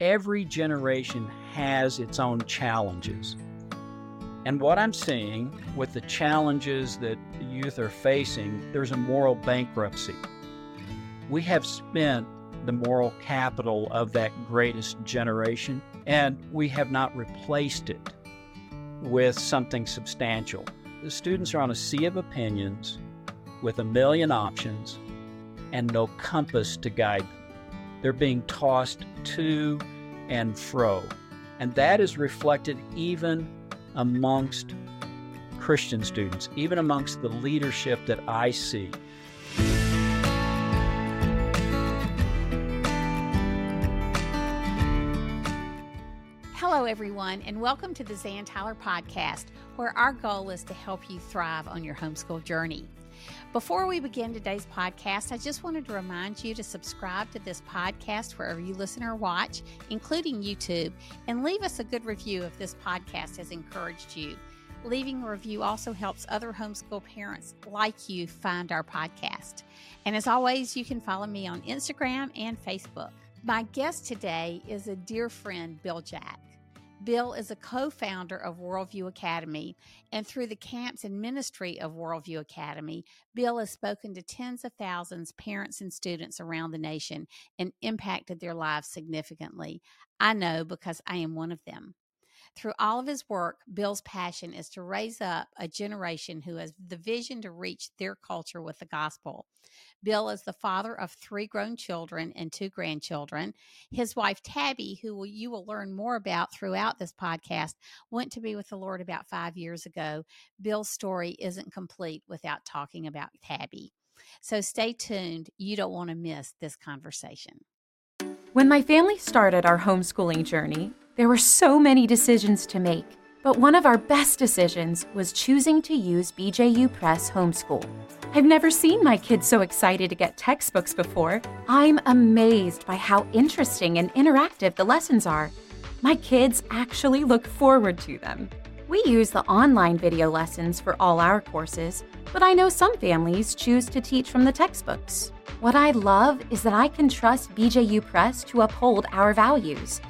every generation has its own challenges. And what I'm seeing with the challenges that youth are facing, there's a moral bankruptcy. We have spent the moral capital of that greatest generation, and we have not replaced it with something substantial. The students are on a sea of opinions with a million options and no compass to guide them. They're being tossed to and fro. And that is reflected even amongst Christian students, even amongst the leadership that I see. Hello, everyone, and welcome to the Zan Tyler podcast, where our goal is to help you thrive on your homeschool journey. Before we begin today's podcast, I just wanted to remind you to subscribe to this podcast wherever you listen or watch, including YouTube, and leave us a good review if this podcast has encouraged you. Leaving a review also helps other homeschool parents like you find our podcast. And as always, you can follow me on Instagram and Facebook. My guest today is a dear friend, Bill Jack. Bill is a co founder of Worldview Academy, and through the camps and ministry of Worldview Academy, Bill has spoken to tens of thousands, parents, and students around the nation and impacted their lives significantly. I know because I am one of them. Through all of his work, Bill's passion is to raise up a generation who has the vision to reach their culture with the gospel. Bill is the father of three grown children and two grandchildren. His wife, Tabby, who you will learn more about throughout this podcast, went to be with the Lord about five years ago. Bill's story isn't complete without talking about Tabby. So stay tuned. You don't want to miss this conversation. When my family started our homeschooling journey, there were so many decisions to make, but one of our best decisions was choosing to use BJU Press Homeschool. I've never seen my kids so excited to get textbooks before. I'm amazed by how interesting and interactive the lessons are. My kids actually look forward to them. We use the online video lessons for all our courses, but I know some families choose to teach from the textbooks. What I love is that I can trust BJU Press to uphold our values.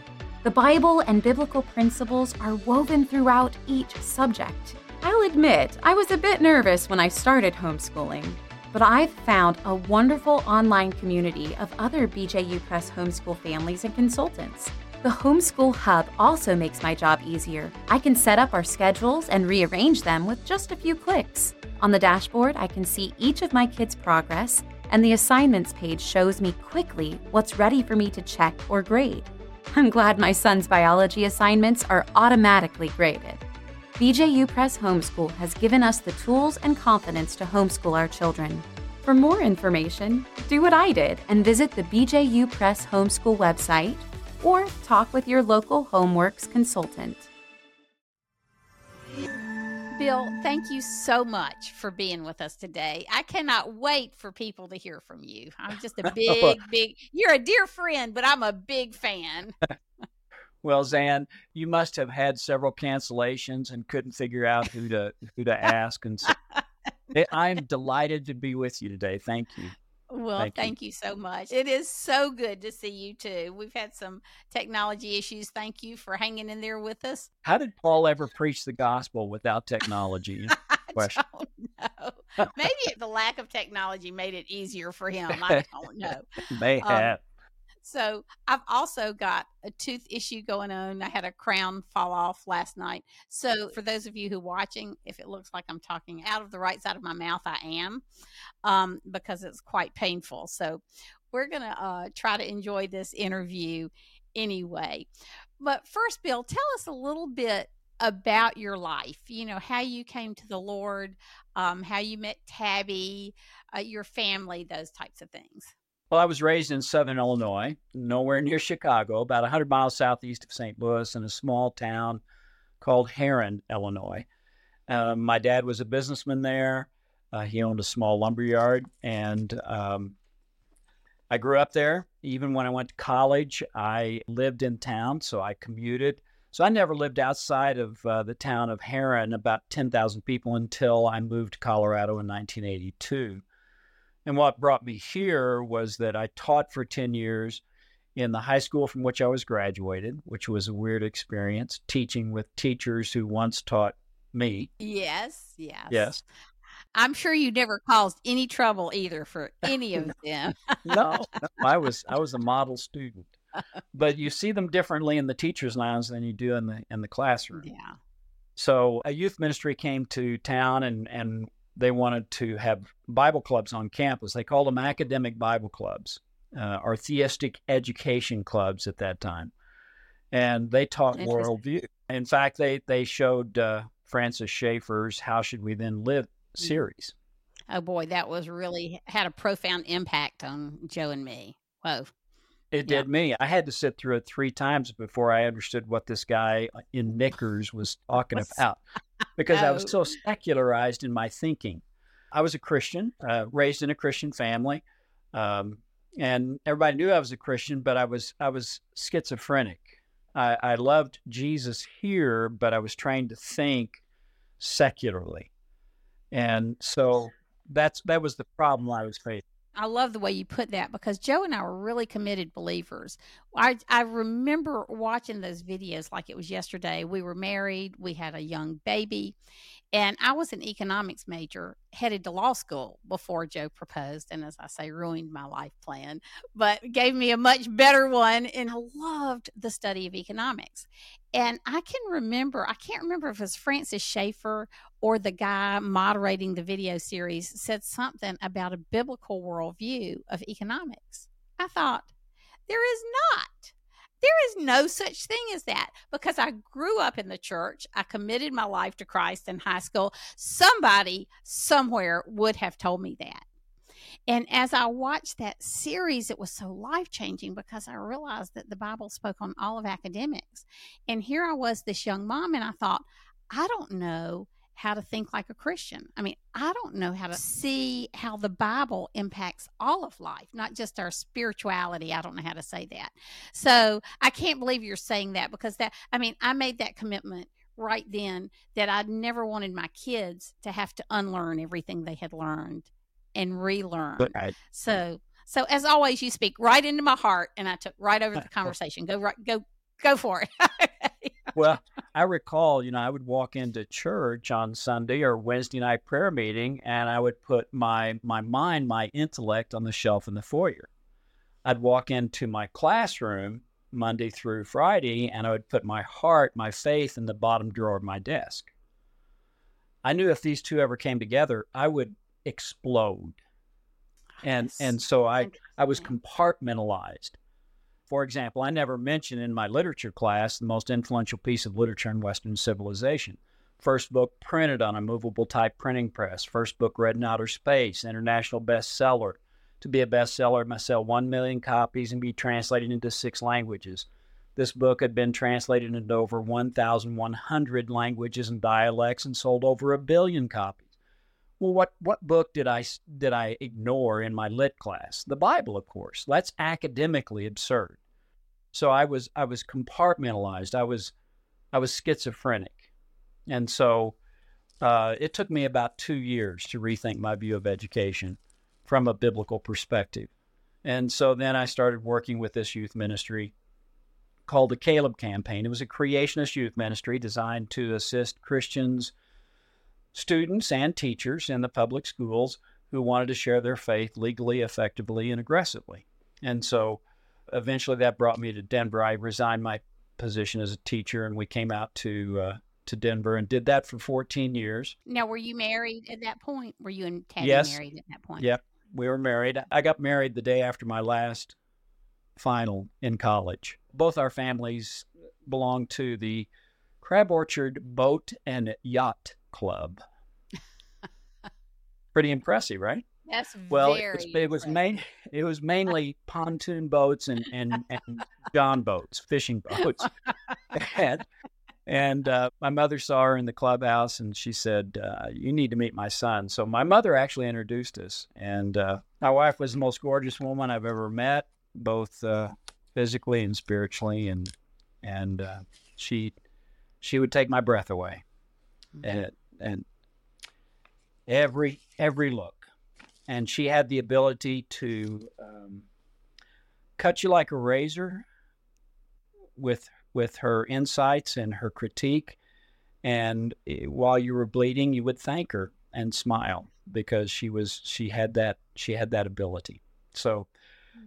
The Bible and biblical principles are woven throughout each subject. I'll admit, I was a bit nervous when I started homeschooling, but I've found a wonderful online community of other BJU Press homeschool families and consultants. The Homeschool Hub also makes my job easier. I can set up our schedules and rearrange them with just a few clicks. On the dashboard, I can see each of my kids' progress, and the assignments page shows me quickly what's ready for me to check or grade. I'm glad my son's biology assignments are automatically graded. BJU Press Homeschool has given us the tools and confidence to homeschool our children. For more information, do what I did and visit the BJU Press Homeschool website or talk with your local Homeworks consultant. Bill, thank you so much for being with us today. I cannot wait for people to hear from you. I'm just a big, big, you're a dear friend, but I'm a big fan. well, Zan, you must have had several cancellations and couldn't figure out who to who to ask. And so I'm delighted to be with you today. Thank you. Well, thank, thank you. you. so much. It is so good to see you too. We've had some technology issues. Thank you for hanging in there with us. How did Paul ever preach the gospel without technology? Question. I don't know. Maybe the lack of technology made it easier for him. I don't know. May um, have. Um, so I've also got a tooth issue going on. I had a crown fall off last night. So for those of you who are watching, if it looks like I'm talking out of the right side of my mouth, I am, um, because it's quite painful. So we're gonna uh, try to enjoy this interview anyway. But first, Bill, tell us a little bit about your life. You know how you came to the Lord, um, how you met Tabby, uh, your family, those types of things. Well, I was raised in southern Illinois, nowhere near Chicago, about 100 miles southeast of St. Louis, in a small town called Herrin, Illinois. Uh, my dad was a businessman there. Uh, he owned a small lumber yard, and um, I grew up there. Even when I went to college, I lived in town, so I commuted. So I never lived outside of uh, the town of Herrin, about 10,000 people, until I moved to Colorado in 1982. And what brought me here was that I taught for 10 years in the high school from which I was graduated, which was a weird experience, teaching with teachers who once taught me. Yes, yes. Yes. I'm sure you never caused any trouble either for any of them. no, I was I was a model student. But you see them differently in the teachers' lounge than you do in the in the classroom. Yeah. So a youth ministry came to town and and they wanted to have Bible clubs on campus. They called them academic Bible clubs uh, or theistic education clubs at that time, and they taught worldview. In fact, they they showed uh, Francis Schaeffer's "How Should We Then Live" mm. series. Oh boy, that was really had a profound impact on Joe and me. Whoa. It did me. I had to sit through it three times before I understood what this guy in knickers was talking about because I was so secularized in my thinking. I was a Christian, uh, raised in a Christian family, um, and everybody knew I was a Christian, but I was I was schizophrenic. I, I loved Jesus here, but I was trying to think secularly, and so that's that was the problem I was facing. I love the way you put that because Joe and I were really committed believers. I I remember watching those videos like it was yesterday. We were married, we had a young baby, and I was an economics major headed to law school before Joe proposed and as I say ruined my life plan, but gave me a much better one and I loved the study of economics. And I can remember, I can't remember if it was Francis Schaeffer or the guy moderating the video series said something about a biblical worldview of economics. I thought, there is not. There is no such thing as that because I grew up in the church. I committed my life to Christ in high school. Somebody somewhere would have told me that. And as I watched that series, it was so life changing because I realized that the Bible spoke on all of academics. And here I was, this young mom, and I thought, I don't know how to think like a Christian. I mean, I don't know how to see how the Bible impacts all of life, not just our spirituality. I don't know how to say that. So I can't believe you're saying that because that, I mean, I made that commitment right then that I never wanted my kids to have to unlearn everything they had learned and relearn. Right. So, so as always, you speak right into my heart, and I took right over the conversation. Go right, go, go for it. well, I recall, you know, I would walk into church on Sunday or Wednesday night prayer meeting, and I would put my my mind, my intellect on the shelf in the foyer. I'd walk into my classroom Monday through Friday, and I would put my heart, my faith, in the bottom drawer of my desk. I knew if these two ever came together, I would explode. And and so I I was compartmentalized. For example, I never mentioned in my literature class the most influential piece of literature in Western civilization. First book printed on a movable type printing press. First book read in outer space. International bestseller. To be a bestseller, it must sell 1 million copies and be translated into six languages. This book had been translated into over 1,100 languages and dialects and sold over a billion copies. Well, what, what book did I, did I ignore in my lit class? The Bible, of course. That's academically absurd. So I was I was compartmentalized. I was I was schizophrenic, and so uh, it took me about two years to rethink my view of education from a biblical perspective. And so then I started working with this youth ministry called the Caleb Campaign. It was a creationist youth ministry designed to assist Christians, students, and teachers in the public schools who wanted to share their faith legally, effectively, and aggressively. And so eventually that brought me to Denver. I resigned my position as a teacher and we came out to uh, to Denver and did that for 14 years. Now, were you married at that point? Were you and Tabby yes. married at that point? Yep, we were married. I got married the day after my last final in college. Both our families belong to the Crab Orchard Boat and Yacht Club. Pretty impressive, right? That's well, it, it was main it was mainly pontoon boats and and, and John boats, fishing boats, and and uh, my mother saw her in the clubhouse and she said, uh, "You need to meet my son." So my mother actually introduced us, and uh, my wife was the most gorgeous woman I've ever met, both uh, physically and spiritually, and and uh, she she would take my breath away, mm-hmm. and and every every look and she had the ability to um, cut you like a razor with with her insights and her critique. And eh, while you were bleeding, you would thank her and smile because she was she had that she had that ability. So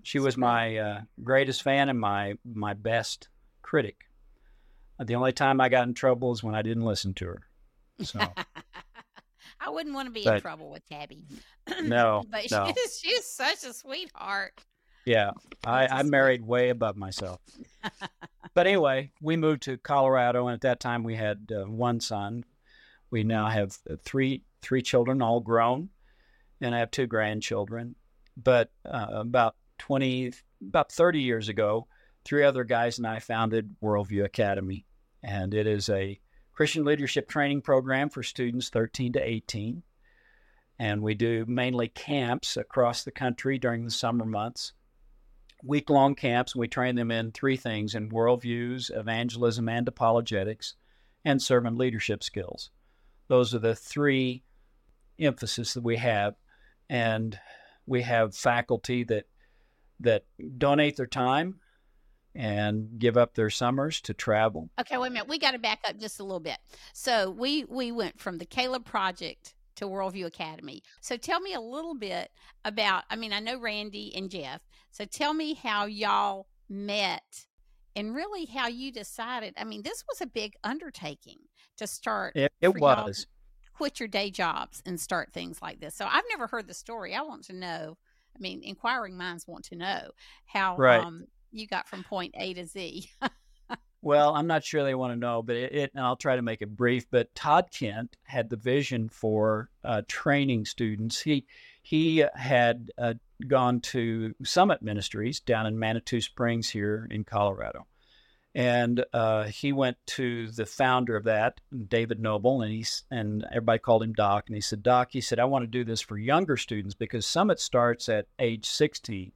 she was my uh, greatest fan and my my best critic. The only time I got in trouble is when I didn't listen to her. So I wouldn't want to be But- in trouble with Tabby. no, but no. she's she's such a sweetheart. Yeah, I, I married way above myself. but anyway, we moved to Colorado, and at that time we had uh, one son. We now have uh, three three children, all grown, and I have two grandchildren. But uh, about twenty, about thirty years ago, three other guys and I founded Worldview Academy, and it is a Christian leadership training program for students thirteen to eighteen. And we do mainly camps across the country during the summer months week long camps. We train them in three things in worldviews, evangelism, and apologetics, and servant leadership skills. Those are the three emphasis that we have. And we have faculty that that donate their time and give up their summers to travel. Okay, wait a minute. We got to back up just a little bit. So we we went from the Caleb Project to Worldview Academy. So tell me a little bit about. I mean, I know Randy and Jeff. So tell me how y'all met, and really how you decided. I mean, this was a big undertaking to start. It, it was. Quit your day jobs and start things like this. So I've never heard the story. I want to know. I mean, inquiring minds want to know how Right. um, you got from point A to Z. Well, I'm not sure they want to know, but it, it and I'll try to make it brief. But Todd Kent had the vision for uh, training students. He he had uh, gone to Summit Ministries down in Manitou Springs here in Colorado, and uh, he went to the founder of that, David Noebel, and he's and everybody called him Doc. And he said, Doc, he said, I want to do this for younger students because Summit starts at age 16.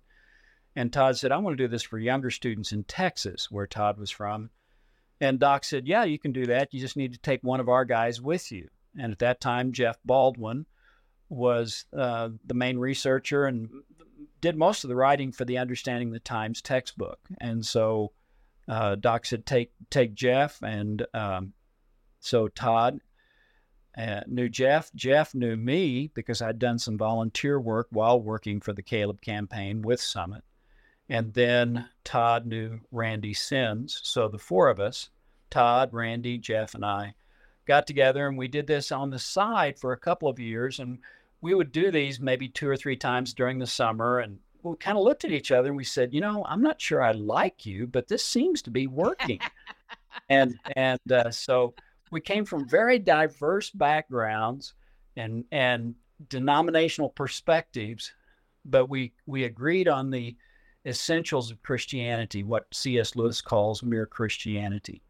And Todd said, I want to do this for younger students in Texas, where Todd was from. And Doc said, Yeah, you can do that. You just need to take one of our guys with you. And at that time, Jeff Baldwin was uh, the main researcher and did most of the writing for the Understanding the Times textbook. And so uh, Doc said, Take, take Jeff. And um, so Todd uh, knew Jeff. Jeff knew me because I'd done some volunteer work while working for the Caleb campaign with Summit. And then Todd knew Randy Sims. So the four of us, Todd, Randy, Jeff, and I, got together and we did this on the side for a couple of years. And we would do these maybe two or three times during the summer. And we kind of looked at each other and we said, you know, I'm not sure I like you, but this seems to be working. and and uh, so we came from very diverse backgrounds and and denominational perspectives, but we we agreed on the essentials of Christianity, what C.S. Lewis calls mere Christianity.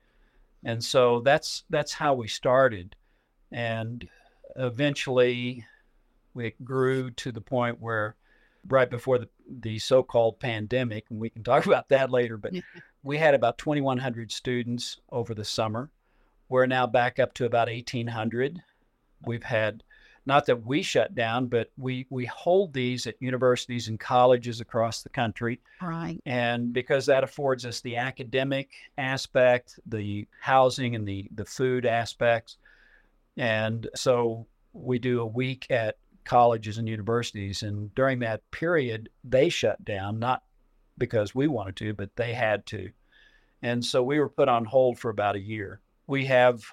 And so that's that's how we started. And eventually it grew to the point where right before the, the so-called pandemic, and we can talk about that later, but we had about 2,100 students over the summer. We're now back up to about 1,800. We've had not that we shut down, but we we hold these at universities and colleges across the country. Right. And because that affords us the academic aspect, the housing and the, the food aspects. And so we do a week at colleges and universities. And during that period, they shut down, not because we wanted to, but they had to. And so we were put on hold for about a year. We have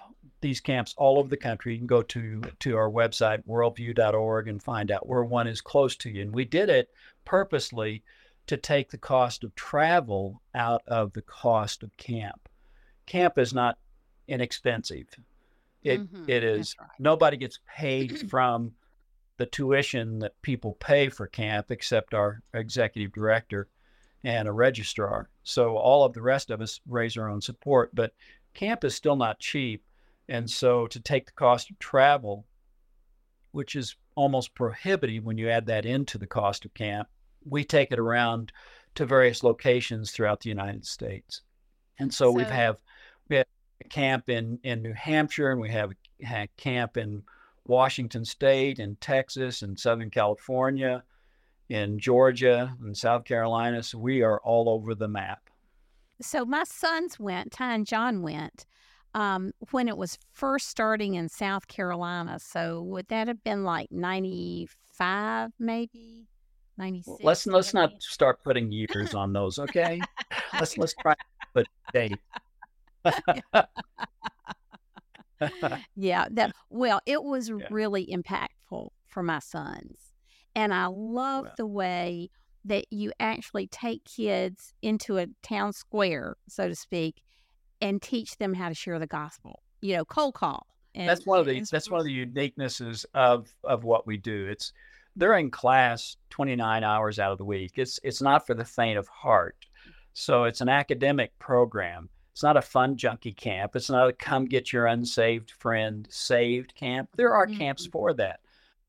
these camps all over the country. You can go to to our website worldview.org and find out where one is close to you. And we did it purposely to take the cost of travel out of the cost of camp. Camp is not inexpensive. It Mhm, it is right. nobody gets paid from the tuition that people pay for camp except our executive director and a registrar. So all of the rest of us raise our own support, but camp is still not cheap. And so to take the cost of travel, which is almost prohibitive when you add that into the cost of camp, we take it around to various locations throughout the United States. And so, we So- have we have a camp in in New Hampshire and we have a camp in Washington State and Texas and Southern California in Georgia and South Carolina. So we are all over the map. So my sons went, Ty and John went um, when it was first starting in South Carolina. So would that have been like 95 maybe? 96. let's let's not start putting years on those, okay? let's let's try but date. yeah, that well, it was yeah. really impactful for my sons. And I love the way that you actually take kids into a town square, so to speak, and teach them how to share the gospel. You know, cold call. And, that's one of the that's one of the uniquenesses of of what we do. It's they're in class 29 hours out of the week. It's it's not for the faint of heart. So it's an academic program. It's not a fun junkie camp. It's not a come get your unsaved friend saved camp. There are mm-hmm. camps for that.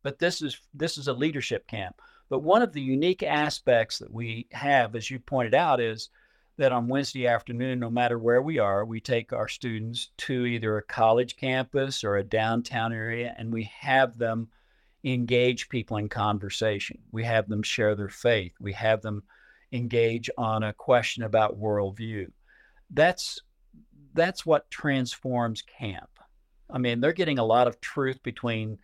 But this is this is a leadership camp. But one of the unique aspects that we have, as you pointed out, is that on Wednesday afternoon, no matter where we are, we take our students to either a college campus or a downtown area and we have them engage people in conversation. We have them share their faith. We have them engage on a question about worldview. That's that's what transforms camp. I mean, they're getting a lot of truth between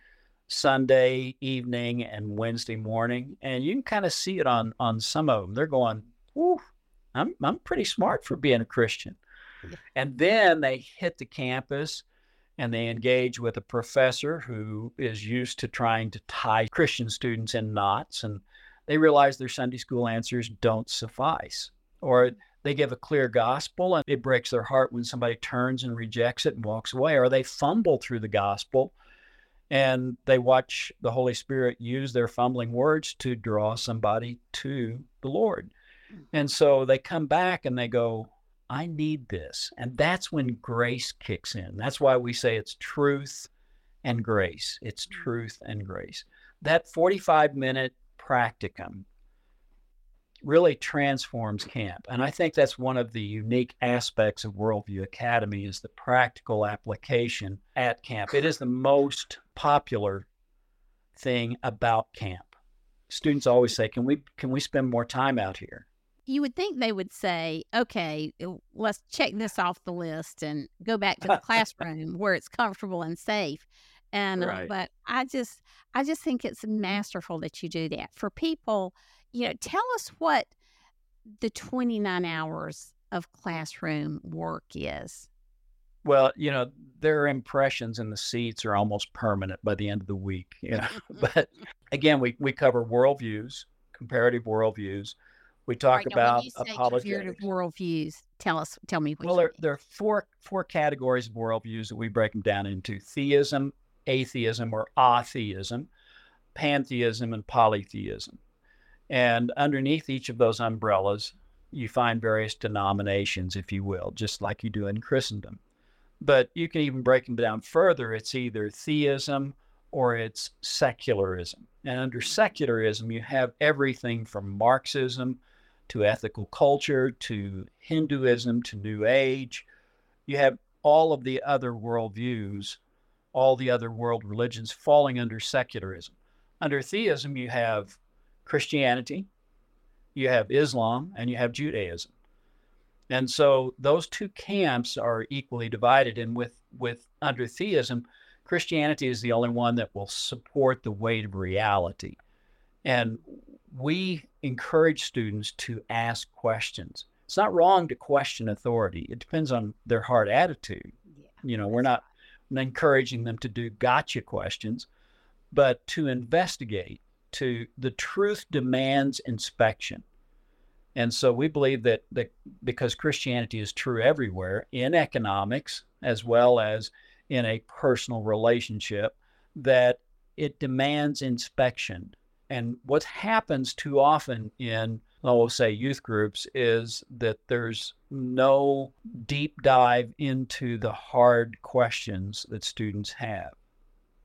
Sunday evening and Wednesday morning, and you can kind of see it on on some of them. They're going, "Ooh, I'm I'm pretty smart for being a Christian," and then they hit the campus and they engage with a professor who is used to trying to tie Christian students in knots, and they realize their Sunday school answers don't suffice, or they give a clear gospel and it breaks their heart when somebody turns and rejects it and walks away, or they fumble through the gospel and they watch the Holy Spirit use their fumbling words to draw somebody to the Lord. And so they come back and they go, I need this. And that's when grace kicks in. That's why we say it's truth and grace. It's hmm. truth and grace. That 45 minute practicum really transforms camp. And I think that's one of the unique aspects of Worldview Academy is the practical application at camp. It is the most popular thing about camp. Students always say, "Can we can we spend more time out here?" You would think they would say, "Okay, let's check this off the list and go back to the classroom where it's comfortable and safe." And uh, right. uh, but I just I just think it's masterful that you do that for people you know, tell us what the 29 hours of classroom work is. Well, you know, their impressions in the seats are almost permanent by the end of the week. You know, but again, we we cover worldviews, comparative worldviews. We talk right, about apologetics. worldviews. Tell us, tell me. well, there, there are four four categories of worldviews that we break them down into: theism, atheism, or atheism, pantheism, and polytheism. And underneath each of those umbrellas, you find various denominations, if you will, just like you do in Christendom. But you can even break them down further. It's either theism or it's secularism. And under secularism, you have everything from Marxism to ethical culture to Hinduism to New Age. You have all of the other worldviews, all the other world religions falling under secularism. Under theism, you have Christianity, you have Islam, and you have Judaism. And so those two camps are equally divided. And with, with under theism, Christianity is the only one that will support the weight of reality. And we encourage students to ask questions. It's not wrong to question authority. It depends on their heart attitude. Yeah, you know, we're not encouraging them to do gotcha questions, but to investigate to the truth demands inspection. And so we believe that, that because Christianity is true everywhere in economics as well as in a personal relationship, that it demands inspection. And what happens too often in, I will say, youth groups is that there's no deep dive into the hard questions that students have.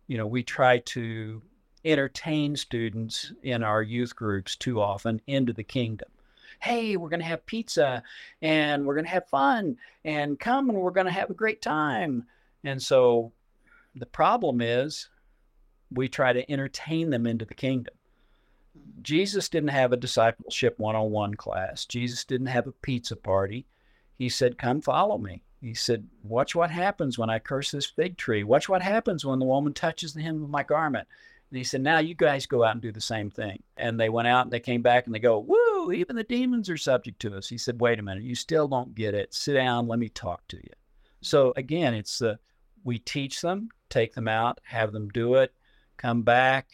You know, we try to entertain students in our youth groups too often into the kingdom. Hey, we're going to have pizza and we're going to have fun and come and we're going to have a great time. And so the problem is we try to entertain them into the kingdom. Jesus didn't have a discipleship one on one class. Jesus didn't have a pizza party. He said, Come follow me. He said, Watch what happens when I curse this fig tree. Watch what happens when the woman touches the hem of my garment. And he said, Now you guys go out and do the same thing. And they went out and they came back and they go, Woo, even the demons are subject to us. He said, Wait a minute, you still don't get it. Sit down, let me talk to you. So again, it's the we teach them, take them out, have them do it, come back,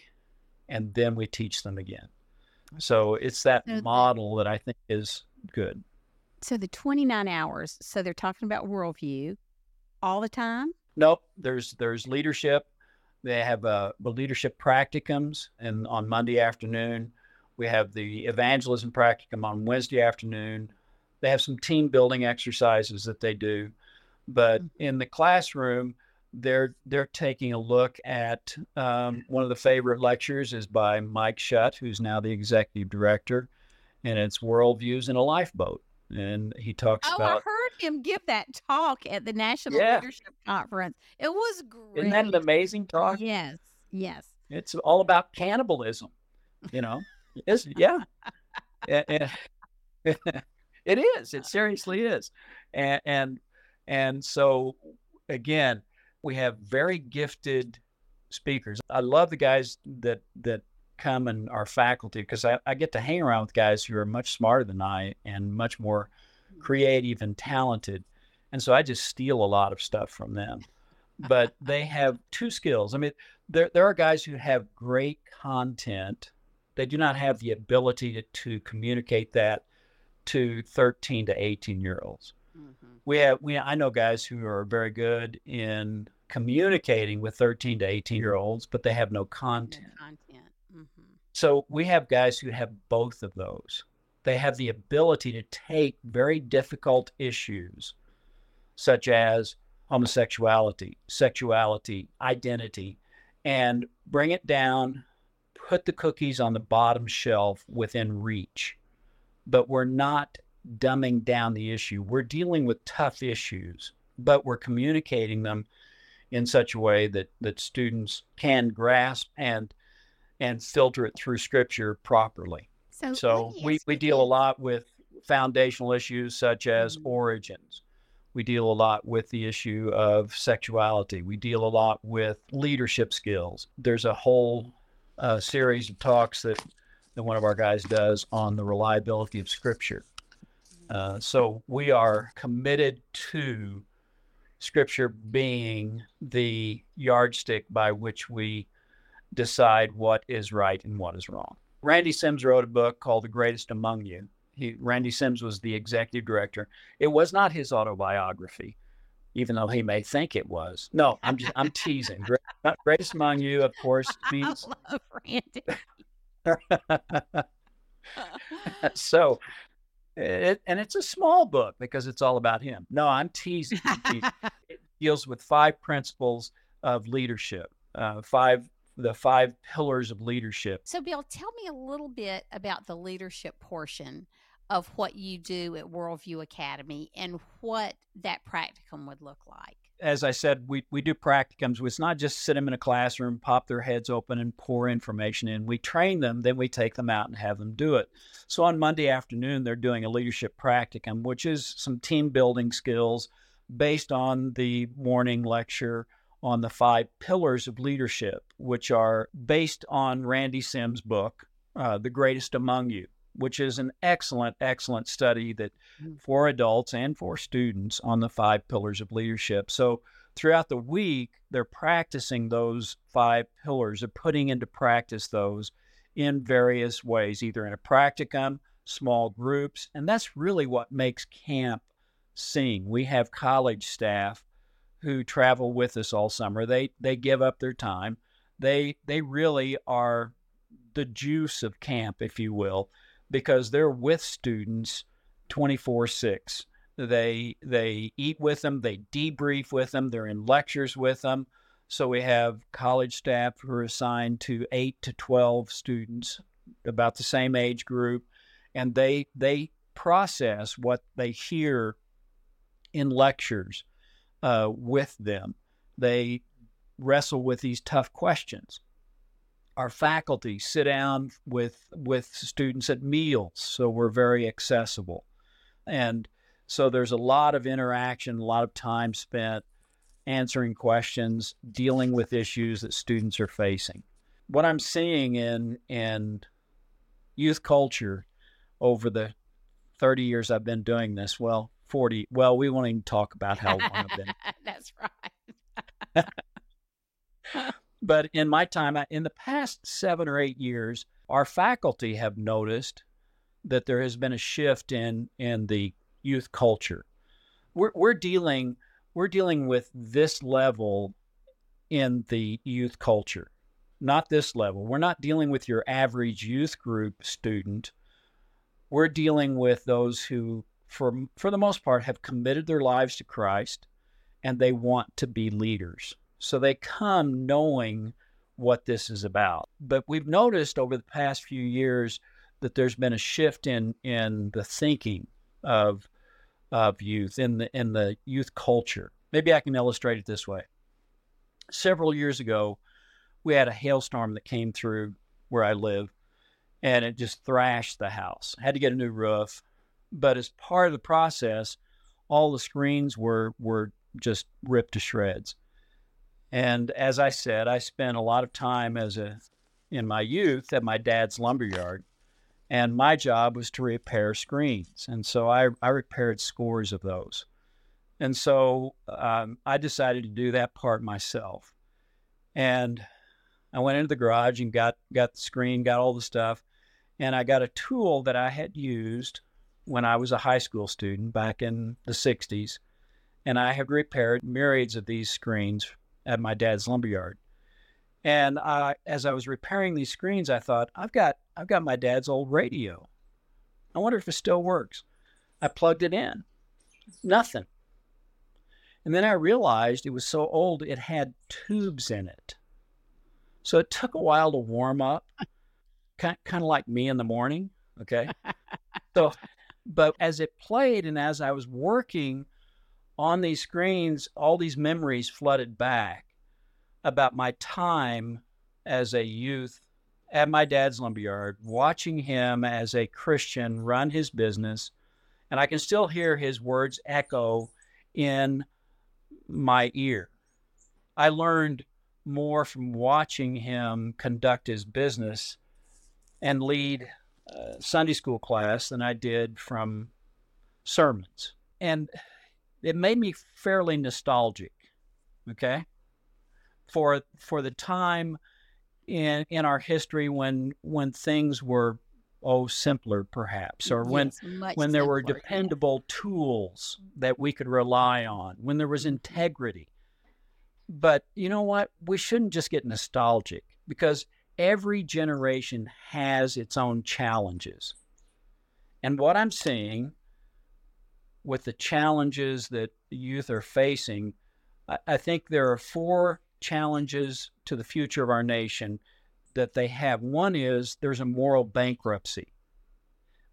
and then we teach them again. So it's that So model that I think is good. So the 29 hours, so they're talking about worldview all the time? Nope, there's there's leadership. They have uh, the leadership practicums, and on Monday afternoon, we have the evangelism practicum on Wednesday afternoon. They have some team building exercises that they do, but Mhm. in the classroom, they're they're taking a look at um, one of the favorite lectures is by Mike Schutt, who's now the executive director, and it's worldviews in a lifeboat, and he talks Oh, about I heard him give that talk at the National Yeah. Leadership Conference. It was great. isn't that an amazing talk? Yes, yes. It's all about cannibalism, you know. It's, yeah, it is. It seriously is, and and and so again, we have very gifted speakers. I love the guys that that come and are faculty because I, I get to hang around with guys who are much smarter than I and much more creative and talented, and so I just steal a lot of stuff from them. But they have two skills. I mean, there there are guys who have great content. They do not have the ability to, to communicate that to 13 to 18 year olds. We have we I know guys who are very good in communicating with 13 to 18 year olds, but they have no content. Content. hmm So we have guys who have both of those. They have the ability to take very difficult issues, such as homosexuality, sexuality, identity, and bring it down, put the cookies on the bottom shelf within reach. But we're not dumbing down the issue. We're dealing with tough issues, but we're communicating them in such a way that, that students can grasp and and filter it through scripture properly. So, So we, we deal a lot with foundational issues such as Mhm. origins. We deal a lot with the issue of sexuality. We deal a lot with leadership skills. There's a whole uh, series of talks that, that one of our guys does on the reliability of scripture. Uh, so we are committed to scripture being the yardstick by which we decide what is right and what is wrong. Randy Sims wrote a book called The Greatest Among You. He, Randy Sims was the executive director. It was not his autobiography, even though he may think it was. No, I'm just I'm teasing. Great, Greatest Among You, of course, means I love Randy. so. It, and it's a small book because it's all about him. No, I'm teasing. I'm teasing. it deals with five principles of leadership, uh, five the five pillars of leadership. So, Bill, tell me a little bit about the leadership portion of what you do at Worldview Academy and what that practicum would look like. As I said, we, we do practicums. It's not just sit them in a classroom, pop their heads open, and pour information in. We train them, then we take them out and have them do it. So on Monday afternoon, they're doing a leadership practicum, which is some team building skills based on the morning lecture on the five pillars of leadership, which are based on Randy Sims' book, uh, The Greatest Among You, which is an excellent, excellent study that mm. for adults and for students on the five pillars of leadership. So throughout the week, they're practicing those five pillars, they're putting into practice those in various ways, either in a practicum, small groups, and that's really what makes camp sing. We have college staff who travel with us all summer. They they give up their time. They they really are the juice of camp, if you will, because they're with students 24/6. They they eat with them, they debrief with them, they're in lectures with them. So we have college staff who are assigned to 8 to 12 students about the same age group and they they process what they hear in lectures uh, with them. They wrestle with these tough questions. Our faculty sit down with with students at meals, so we're very accessible, and so there's a lot of interaction, a lot of time spent answering questions, dealing with issues that students are facing. What I'm seeing in in youth culture over the 30 years I've been doing this, well, 40, well, we won't even talk about how long I've been. That's right. but in my time, in the past seven or eight years, our faculty have noticed that there has been a shift in in the youth culture. We're, we're dealing we're dealing with this level in the youth culture, not this level. We're not dealing with your average youth group student. We're dealing with those who, for for the most part, have committed their lives to Christ, and they want to be leaders. So they come knowing what this is about. But we've noticed over the past few years that there's been a shift in in the thinking of of youth in the in the youth culture. Maybe I can illustrate it this way. Several years ago, we had a hailstorm that came through where I live, and it just thrashed the house. I had to get a new roof, but as part of the process, all the screens were were just ripped to shreds. And as I said, I spent a lot of time as a in my youth at my dad's lumberyard, and my job was to repair screens. And so I, I repaired scores of those. And so um, I decided to do that part myself. And I went into the garage and got got the screen, got all the stuff, and I got a tool that I had used when I was a high school student back in the 60s. And I have repaired myriads of these screens at my dad's lumberyard. And I, as I was repairing these screens, I thought, I've got, I've got my dad's old radio. I wonder if it still works. I plugged it in, nothing. And then I realized it was so old, it had tubes in it. So it took a while to warm up, kind, kind of like me in the morning. Okay. so, but as it played and as I was working on these screens, all these memories flooded back about my time as a youth at my dad's lumberyard, watching him as a Christian run his business. And I can still hear his words echo in my ear. I learned more from watching him conduct his business and lead uh, Sunday school class than I did from sermons. And it made me fairly nostalgic. Okay, for for the time in in our history when when things were oh simpler perhaps or when yes, when there simpler, were dependable yeah. tools that we could rely on when there was integrity but you know what we shouldn't just get nostalgic because every generation has its own challenges and what i'm seeing with the challenges that youth are facing, I, think there are four challenges to the future of our nation that they have. One is there's a moral bankruptcy.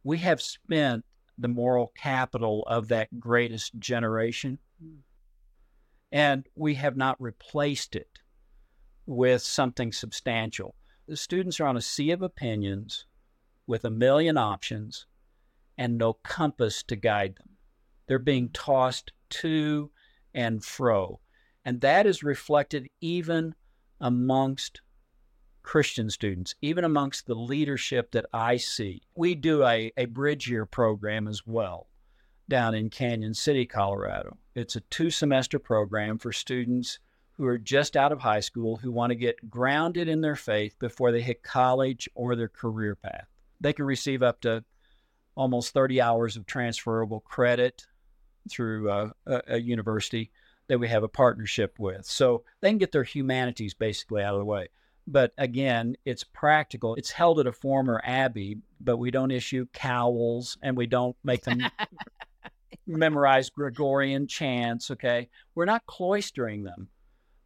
We have spent the moral capital of that greatest generation, and we have not replaced it with something substantial. The students are on a sea of opinions with a million options and no compass to guide them. They're being tossed to and fro. And that is reflected even amongst Christian students, even amongst the leadership that I see. We do a, a bridge year program as well down in Cañon City, Colorado. It's a two semester program for students who are just out of high school who want to get grounded in their faith before they hit college or their career path. They can receive up to almost 30 hours of transferable credit through uh, a, a, university that we have a partnership with. So they can get their humanities basically out of the way. But again, it's practical. It's held at a former abbey, but we don't issue cowls and we don't make them memorize Gregorian chants. Okay. We're not cloistering them.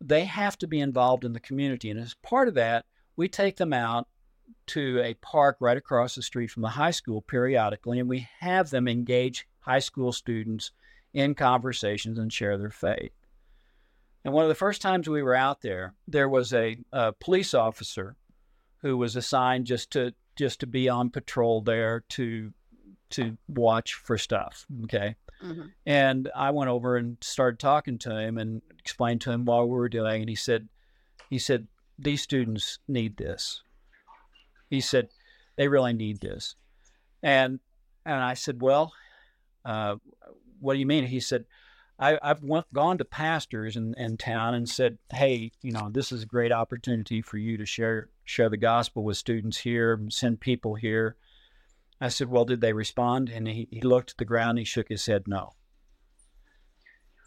They have to be involved in the community. And as part of that, we take them out to a park right across the street from the high school periodically, and we have them engage high school students in conversations and share their faith. And one of the first times we were out there, there was a, a police officer who was assigned just to just to be on patrol there to to watch for stuff. Okay. Mm-hmm. And I went over and started talking to him and explained to him what we were doing. And he said, he said, these students need this. He said, they really need this. And and I said, well, uh, what do you mean? He said, I, have gone to pastors in, in town and said, hey, you know, this is a great opportunity for you to share share the gospel with students here, send people here. I said, Well, did they respond? And he, he looked at the ground, he shook his head, No.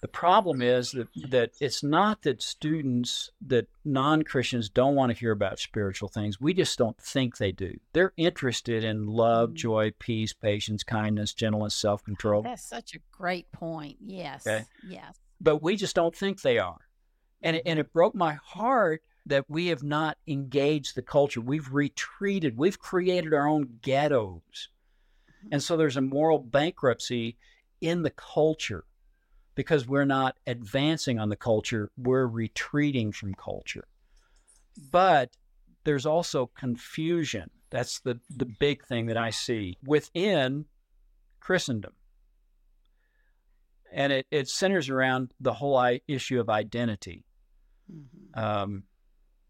The problem is that, that it's not that students, that non Christians don't want to hear about spiritual things. We just don't think they do. They're interested in love, mm. joy, peace, patience, kindness, gentleness, self control. That's such a great point. Yes. Okay? Yes. But we just don't think they are. And it, and it broke my heart that we have not engaged the culture. We've retreated. We've created our own ghettos. And so there's a moral bankruptcy in the culture because we're not advancing on the culture, we're retreating from culture. But there's also confusion. That's the, the big thing that I see within Christendom. And it, it centers around the whole issue of identity. Mm-hmm. Um,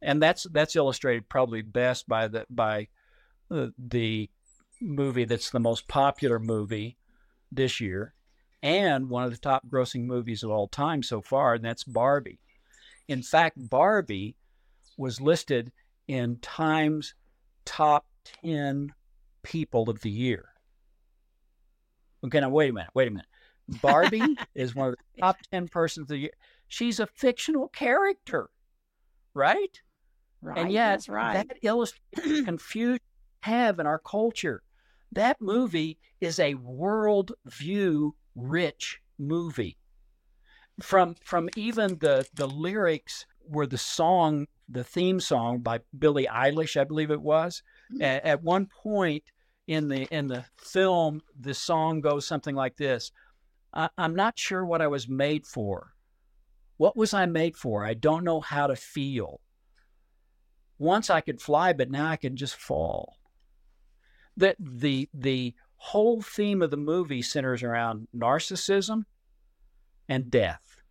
and that's that's illustrated probably best by the by the, the movie that's the most popular movie this year and one of the top grossing movies of all time so far and that's Barbie. In fact, Barbie was listed in Time's top 10 people of the year. Okay, now wait a minute, wait a minute. Barbie is one of the top 10 persons of the year. She's a fictional character, right? Right. And yet, right. that illustrates the confusion have in our culture. That movie is a world view rich movie. From from even the the lyrics were the song, the theme song by Billie Eilish, I believe it was. Mm-hmm. At, at one point in the in the film, the song goes something like this: I, "I'm not sure what I was made for. What was I made for? I don't know how to feel." once I could fly, but now I can just fall. That the the whole theme of the movie centers around narcissism and death.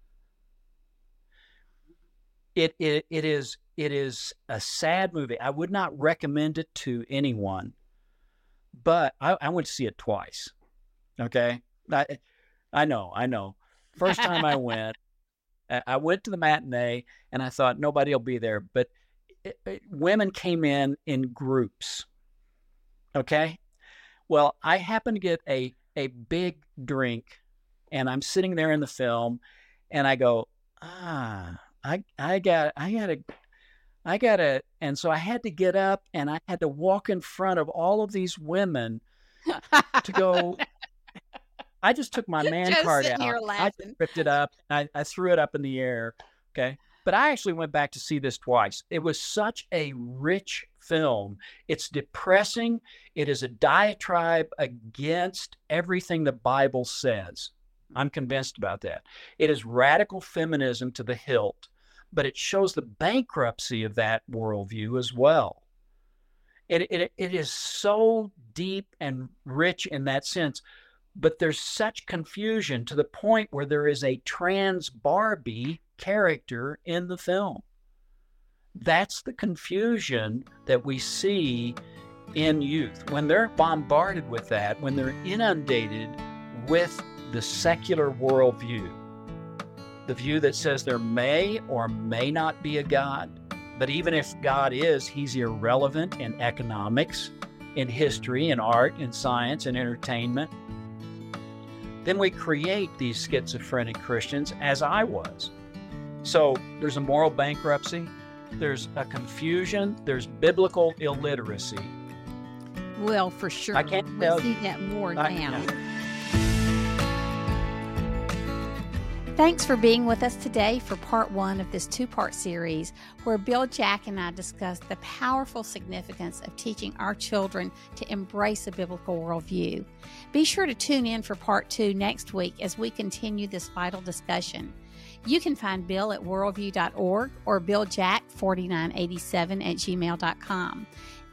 It, it it is it is a sad movie. I would not recommend it to anyone, but I, I went to see it twice. Okay, I I know I know. First time I went, I went to the matinee and I thought nobody will be there, but it, it, women came in in groups. Okay. Well, I happen to get a, a big drink and I'm sitting there in the film and I go, ah, I, I got, I got to, I got to, and so I had to get up and I had to walk in front of all of these women to go. I just took my man card out. I ripped it up. I, I threw it up in the air. Okay. But I actually went back to see this twice. It was such a rich film. It's depressing. It is a diatribe against everything the Bible says. I'm convinced about that. It is radical feminism to the hilt, but it shows the bankruptcy of that worldview as well. It, it, it is so deep and rich in that sense, but there's such confusion to the point where there is a trans Barbie character in the film. That's the confusion that we see in youth. When they're bombarded with that, when they're inundated with the secular worldview, the view that says there may or may not be a God, but even if God is, he's irrelevant in economics, in history, in art, in science, in entertainment. Then we create these schizophrenic Christians, as I was. So there's a moral bankruptcy, there's a confusion, there's biblical illiteracy. Well, for sure. I can't we'll see that more I, now. Thanks for being with us today for part one of this two part series where Bill Jack and I discuss the powerful significance of teaching our children to embrace a biblical worldview. Be sure to tune in for part two next week as we continue this vital discussion. You can find Bill at worldview.org or billjack4987 at gmail.com.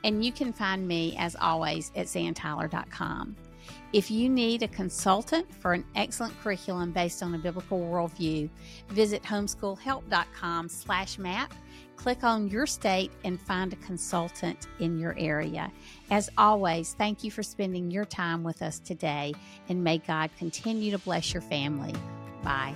And you can find me, as always, at zantyler.com. If you need a consultant for an excellent curriculum based on a biblical worldview, visit homeschoolhelp.com slash map. Click on your state and find a consultant in your area. As always, thank you for spending your time with us today, and may God continue to bless your family. Bye.